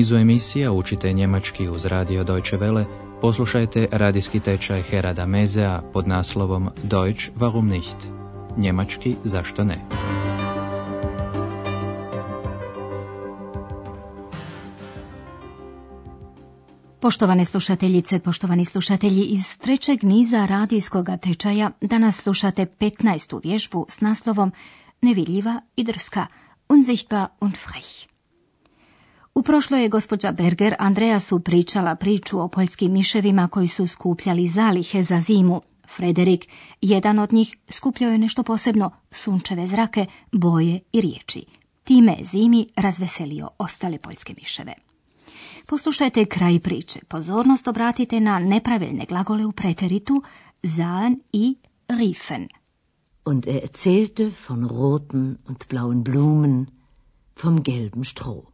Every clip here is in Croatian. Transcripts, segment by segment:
nizu emisija učite njemački uz radio Deutsche Welle, poslušajte radijski tečaj Herada Mezea pod naslovom Deutsch warum nicht? Njemački zašto ne? Poštovane slušateljice, poštovani slušatelji, iz trećeg niza radijskog tečaja danas slušate 15. vježbu s naslovom Nevidljiva i drska, unsichtbar und frech. U prošloj je gospođa Berger Andreasu pričala priču o poljskim miševima koji su skupljali zalihe za zimu. Frederik, jedan od njih, skupljao je nešto posebno, sunčeve zrake, boje i riječi. Time je zimi razveselio ostale poljske miševe. Poslušajte kraj priče. Pozornost obratite na nepravilne glagole u preteritu sahen i riefen. Und er erzählte von roten und blauen Blumen, vom gelben Stroh.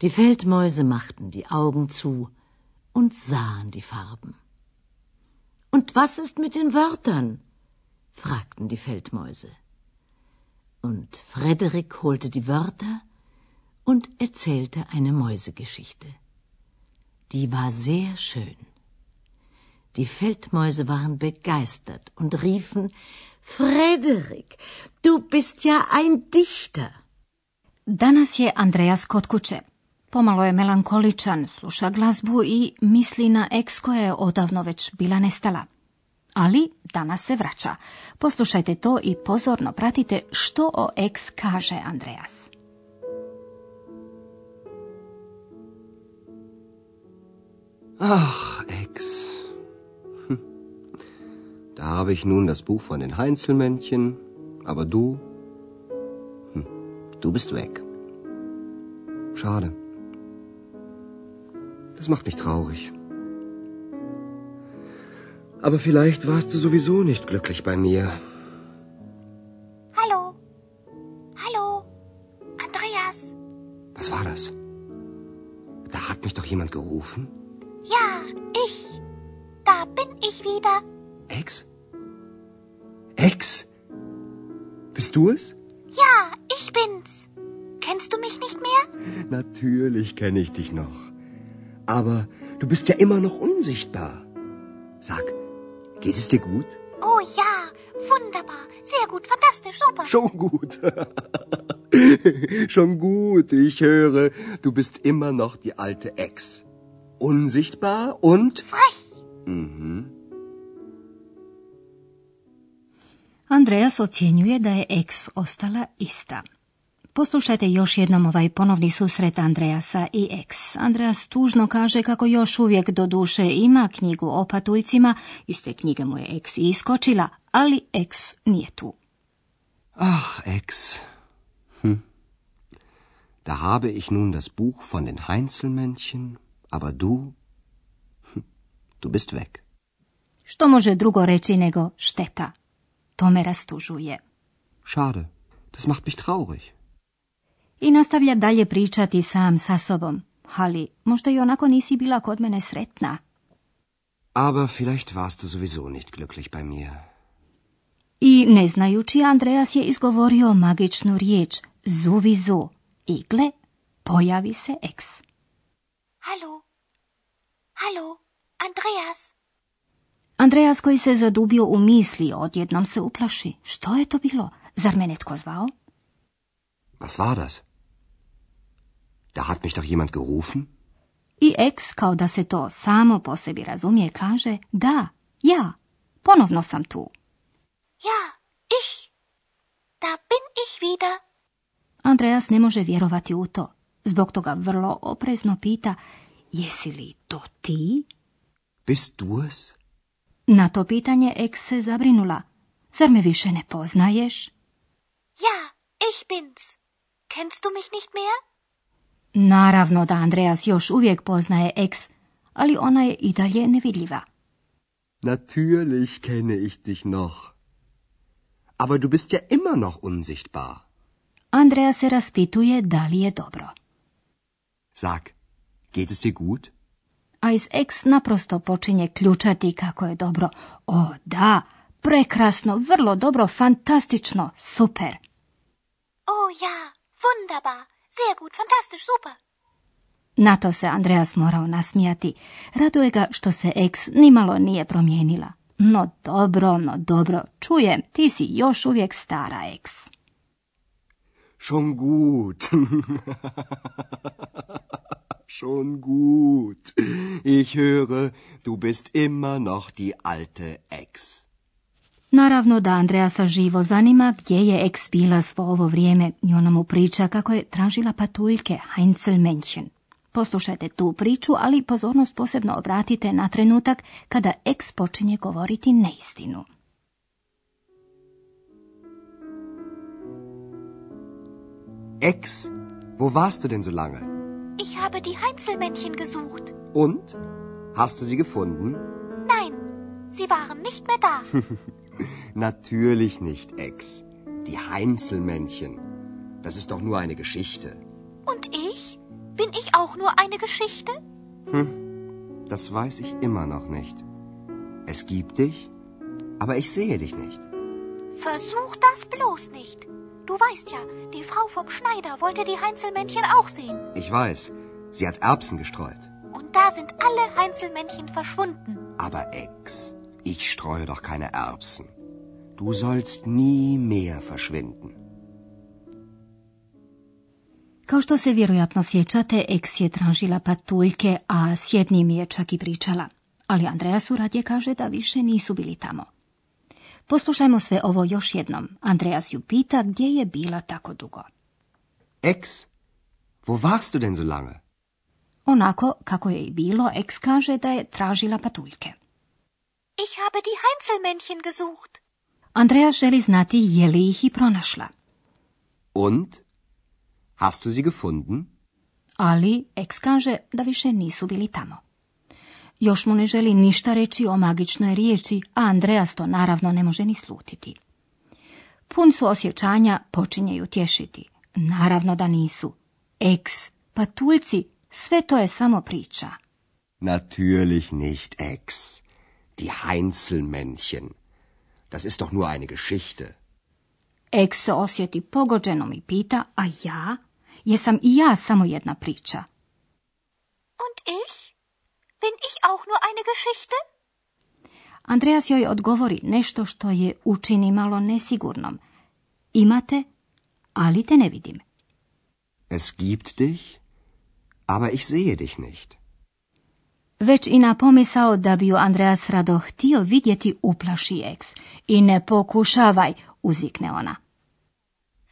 Die Feldmäuse machten die Augen zu und sahen die Farben. Und was ist mit den Wörtern? fragten die Feldmäuse. Und Frederik holte die Wörter und erzählte eine Mäusegeschichte. Die war sehr schön. Die Feldmäuse waren begeistert und riefen Frederik, du bist ja ein Dichter. Danas je Andreas kod kuće. Pomalo je melankoličan, sluša glazbu i misli na eks koja je odavno već bila nestala. Ali danas se vraća. Poslušajte to i pozorno pratite što o eks kaže Andreas. Ach, Ex. Hm. Da habe ich nun das Buch von den Heinzelmännchen, aber du, hm, du bist weg. Schade. Das macht mich traurig. Aber vielleicht warst du sowieso nicht glücklich bei mir. Hallo. Hallo. Andreas. Was war das? Da hat mich doch jemand gerufen. Ja, ich. Da bin ich wieder. Ex? Ex? Bist du es? Ja, ich bin's. Kennst du mich nicht mehr? Natürlich kenne ich dich noch. Aber du bist ja immer noch unsichtbar. Sag, geht es dir gut? Oh ja, wunderbar. Sehr gut, fantastisch, super. Schon gut. Schon gut, ich höre, du bist immer noch die alte Ex. Unsichtbar und... Frech. Mhm. Andreas ocjenjuje da je eks ostala ista. Poslušajte još jednom ovaj ponovni susret Andreasa i Eks. Andreas tužno kaže kako još uvijek do duše ima knjigu o patuljcima, iz te knjige mu je i iskočila, ali Eks nije tu. Ach, Ex. Hm. Da habe ich nun das Buch von den Heinzelmännchen, aber du, hm, du bist weg. Što može drugo reći nego šteta? To me rastužuje. Schade, das macht mich traurig. I nastavlja dalje pričati sam sa sobom. Ali možda i onako nisi bila kod mene sretna. Aber vielleicht warst du sowieso nicht glücklich bei mir. I ne znajući, Andreas je izgovorio magičnu riječ zuvizu. I gle, pojavi se eks. Hallo. Hallo. Andreas. Andreas koji se zadubio u misli, odjednom se uplaši. Što je to bilo? Zar me netko zvao? Was war das? Da hat mich doch jemand gerufen? I eks, kao da se to samo po sebi razumije, kaže da, ja, ponovno sam tu. Ja, ich. Da bin ich wieder. Andreas ne može vjerovati u to. Zbog toga vrlo oprezno pita, jesi li to ti? Bist du es? Na to pitanje eks se zabrinula. Zar me više ne poznaješ? Ja, ich bin's. Kennst du mich nicht mehr? Naravno da Andreas još uvijek poznaje eks, ali ona je i dalje nevidljiva. Natürlich kenne ich dich noch. Aber du bist ja immer noch unsichtbar. Andreas se raspituje da li je dobro. Sag, geht es dir gut? A iz eks naprosto počinje ključati kako je dobro. O da, prekrasno, vrlo dobro, fantastično, super. Oh ja, wunderbar. Sehr gut, fantastisch, super. Na to se Andreas morao nasmijati. Raduje ga što se ex nimalo nije promijenila. No dobro, no dobro, čujem, ti si još uvijek stara ex. Schon gut. Schon gut. Ich höre, du bist immer noch die alte Ex. Naravno da Andreasa živo zanima gdje je ex bila svo ovo vrijeme i ona mu priča kako je tražila patuljke Heinzelmännchen. Poslušajte tu priču, ali pozornost posebno obratite na trenutak kada ex počinje govoriti neistinu. Ex, wo warst du denn so lange? Ich habe die Heinzelmännchen gesucht. Und? Hast du sie gefunden? Nein, sie waren nicht mehr da. Natürlich nicht, Ex. Die Heinzelmännchen. Das ist doch nur eine Geschichte. Und ich? Bin ich auch nur eine Geschichte? Hm, das weiß ich immer noch nicht. Es gibt dich, aber ich sehe dich nicht. Versuch das bloß nicht. Du weißt ja, die Frau vom Schneider wollte die Heinzelmännchen auch sehen. Ich weiß, sie hat Erbsen gestreut. Und da sind alle Heinzelmännchen verschwunden. Aber Ex, ich streue doch keine Erbsen. Du sollst nie mehr verschwinden. Kao što se vjerojatno sjećate, eks je tražila patuljke, a s jednim je čak i pričala. Ali Andreasu radije kaže da više nisu bili tamo. Poslušajmo sve ovo još jednom. Andreas ju pita gdje je bila tako dugo. Ex, wo warst du denn so lange? Onako kako je i bilo, eks kaže da je tražila patuljke. Ich habe die Heinzelmännchen gesucht. Andreas želi znati je li ih i pronašla. Und? Hast du sie gefunden? Ali eks kaže da više nisu bili tamo. Još mu ne želi ništa reći o magičnoj riječi, a Andreas to naravno ne može ni slutiti. Pun su osjećanja, počinje ju tješiti. Naravno da nisu. Eks, patuljci, sve to je samo priča. Natürlich nicht, Ex. Die Heinzelmännchen. Das ist doch nur eine Geschichte. Eks se osjeti pogođenom i pita, a ja? Jesam i ja samo jedna priča? Und ich? Bin ich auch nur eine Geschichte? Andreas joj odgovori nešto što je učini malo nesigurnom. Imate, ali te ne vidim. Es gibt dich, aber ich sehe dich nicht. Već i na pomisao da bi ju Andreas rado htio vidjeti uplaši eks. I ne pokušavaj, uzvikne ona.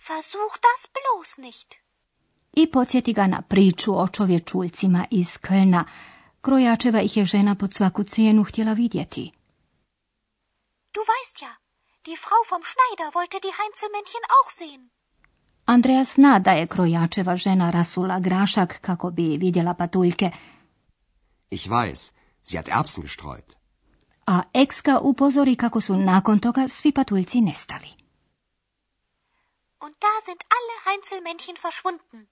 Versuch das bloß nicht. I podsjeti ga na priču o čovječuljcima iz Kölna. Krojačeva ih je žena pod svaku cijenu htjela vidjeti. Du weißt ja, die Frau vom Schneider wollte die Heinzelmännchen auch sehen. Andreas zna da je krojačeva žena rasula grašak kako bi vidjela patuljke, Ich weiß, sie hat Erbsen gestreut. a eks ga upozori kako su nakon toga svi patuljci nestali. Und da sind alle Heinzelmännchen verschwunden.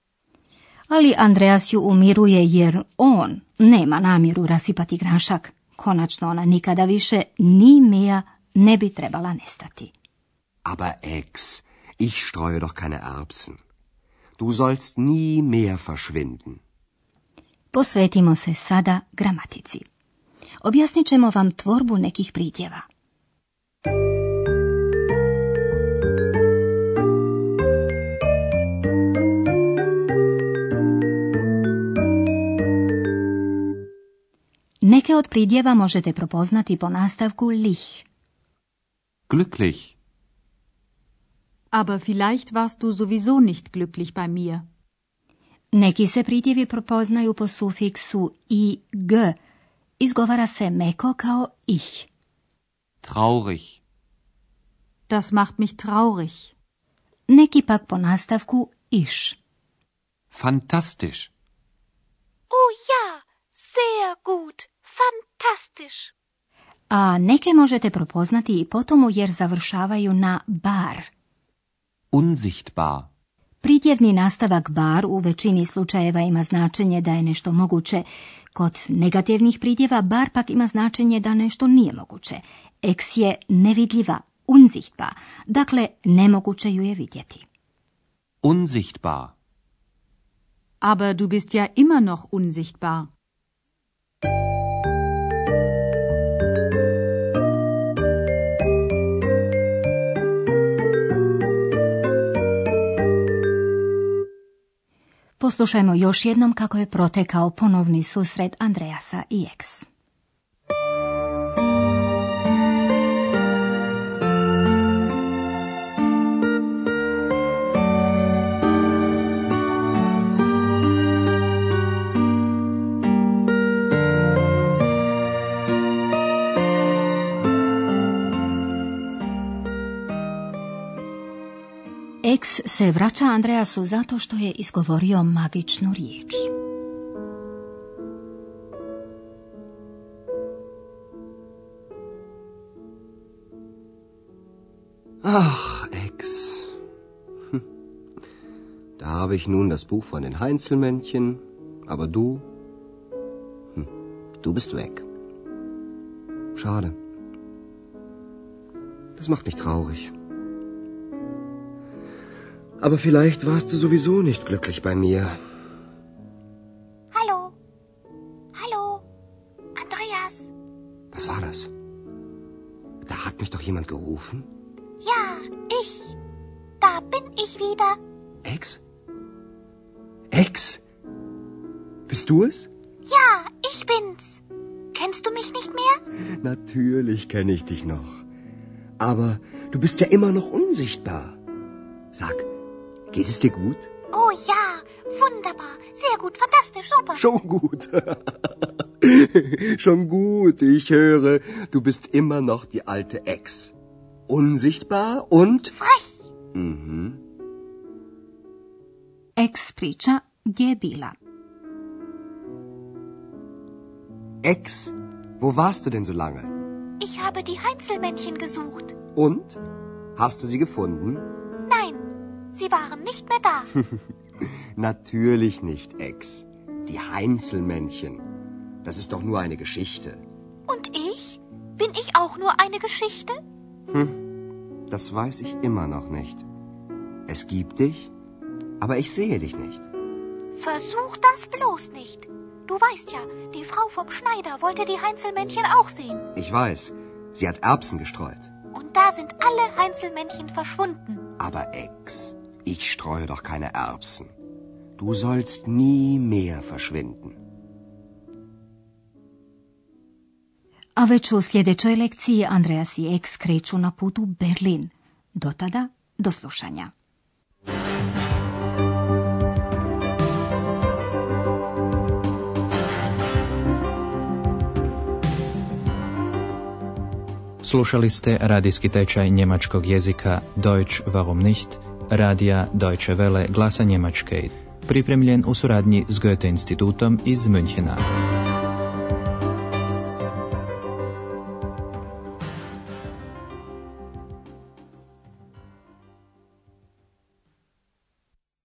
Ali Andreas ju umiruje jer on nema namjeru rasipati grašak. Konačno ona nikada više ni Mea ne bi trebala nestati. Aber Ex, ich streue doch keine Erbsen. Du sollst nie mehr verschwinden. Posvetimo se sada gramatici. Objasnit ćemo vam tvorbu nekih pridjeva. Neke od pridjeva možete propoznati po nastavku lich. Glücklich. Aber vielleicht warst du sowieso nicht glücklich bei mir. Neki se pridjevi propoznaju po sufiksu i g. Izgovara se meko kao ich. Traurig. Das macht mich traurig. Neki pak po nastavku iš. Fantastisch. Oh ja, sehr gut. Fantastisch. A neke možete prepoznati i po tomu jer završavaju na bar. Unsichtbar. Pridjevni nastavak bar u većini slučajeva ima značenje da je nešto moguće. Kod negativnih pridjeva bar pak ima značenje da nešto nije moguće. Eks je nevidljiva, unsichtbar, dakle nemoguće ju je vidjeti. Unsichtbar. Aber du bist ja immer noch unsichtbar. Poslušajmo još jednom kako je protekao ponovni susret Andreasa i Eks. Se vraća Andreasu zato što je izgovorio magičnu riječ. Ach, Ex. Hm. Da habe ich nun das Buch von den Heinzelmännchen, aber du, hm, du bist weg. Schade. Das macht mich traurig. Aber vielleicht warst du sowieso nicht glücklich bei mir. Hallo. Hallo. Andreas. Was war das? Da hat mich doch jemand gerufen. Ja, ich. Da bin ich wieder. Ex? Ex? Bist du es? Ja, ich bin's. Kennst du mich nicht mehr? Natürlich kenne ich dich noch. Aber du bist ja immer noch unsichtbar. Sag, Geht es dir gut? Oh ja, wunderbar. Sehr gut, fantastisch, super. Schon gut. Schon gut. Ich höre, du bist immer noch die alte Ex. Unsichtbar und... Frech. Mhm. Ex priča gdje je bila. Ex, wo warst du denn so lange? Ich habe die Heinzelmännchen gesucht. Und? Hast du sie gefunden? Sie waren nicht mehr da. Natürlich nicht, Ex. Die Heinzelmännchen. Das ist doch nur eine Geschichte. Und ich? Bin ich auch nur eine Geschichte? Hm, das weiß ich immer noch nicht. Es gibt dich, aber ich sehe dich nicht. Versuch das bloß nicht. Du weißt ja, die Frau vom Schneider wollte die Heinzelmännchen auch sehen. Ich weiß. Sie hat Erbsen gestreut. Und da sind alle Heinzelmännchen verschwunden. Aber Ex, ich streue doch keine Erbsen. Du sollst nie mehr verschwinden. A već u sljedećoj lekciji Andreas i Eks kreću na putu Berlin. Do tada, do slušanja. Slušali ste radijski tečaj njemačkog jezika Deutsch warum nicht – radija Deutsche Welle glasa Njemačke, pripremljen u suradnji s Goethe institutom iz Münchena.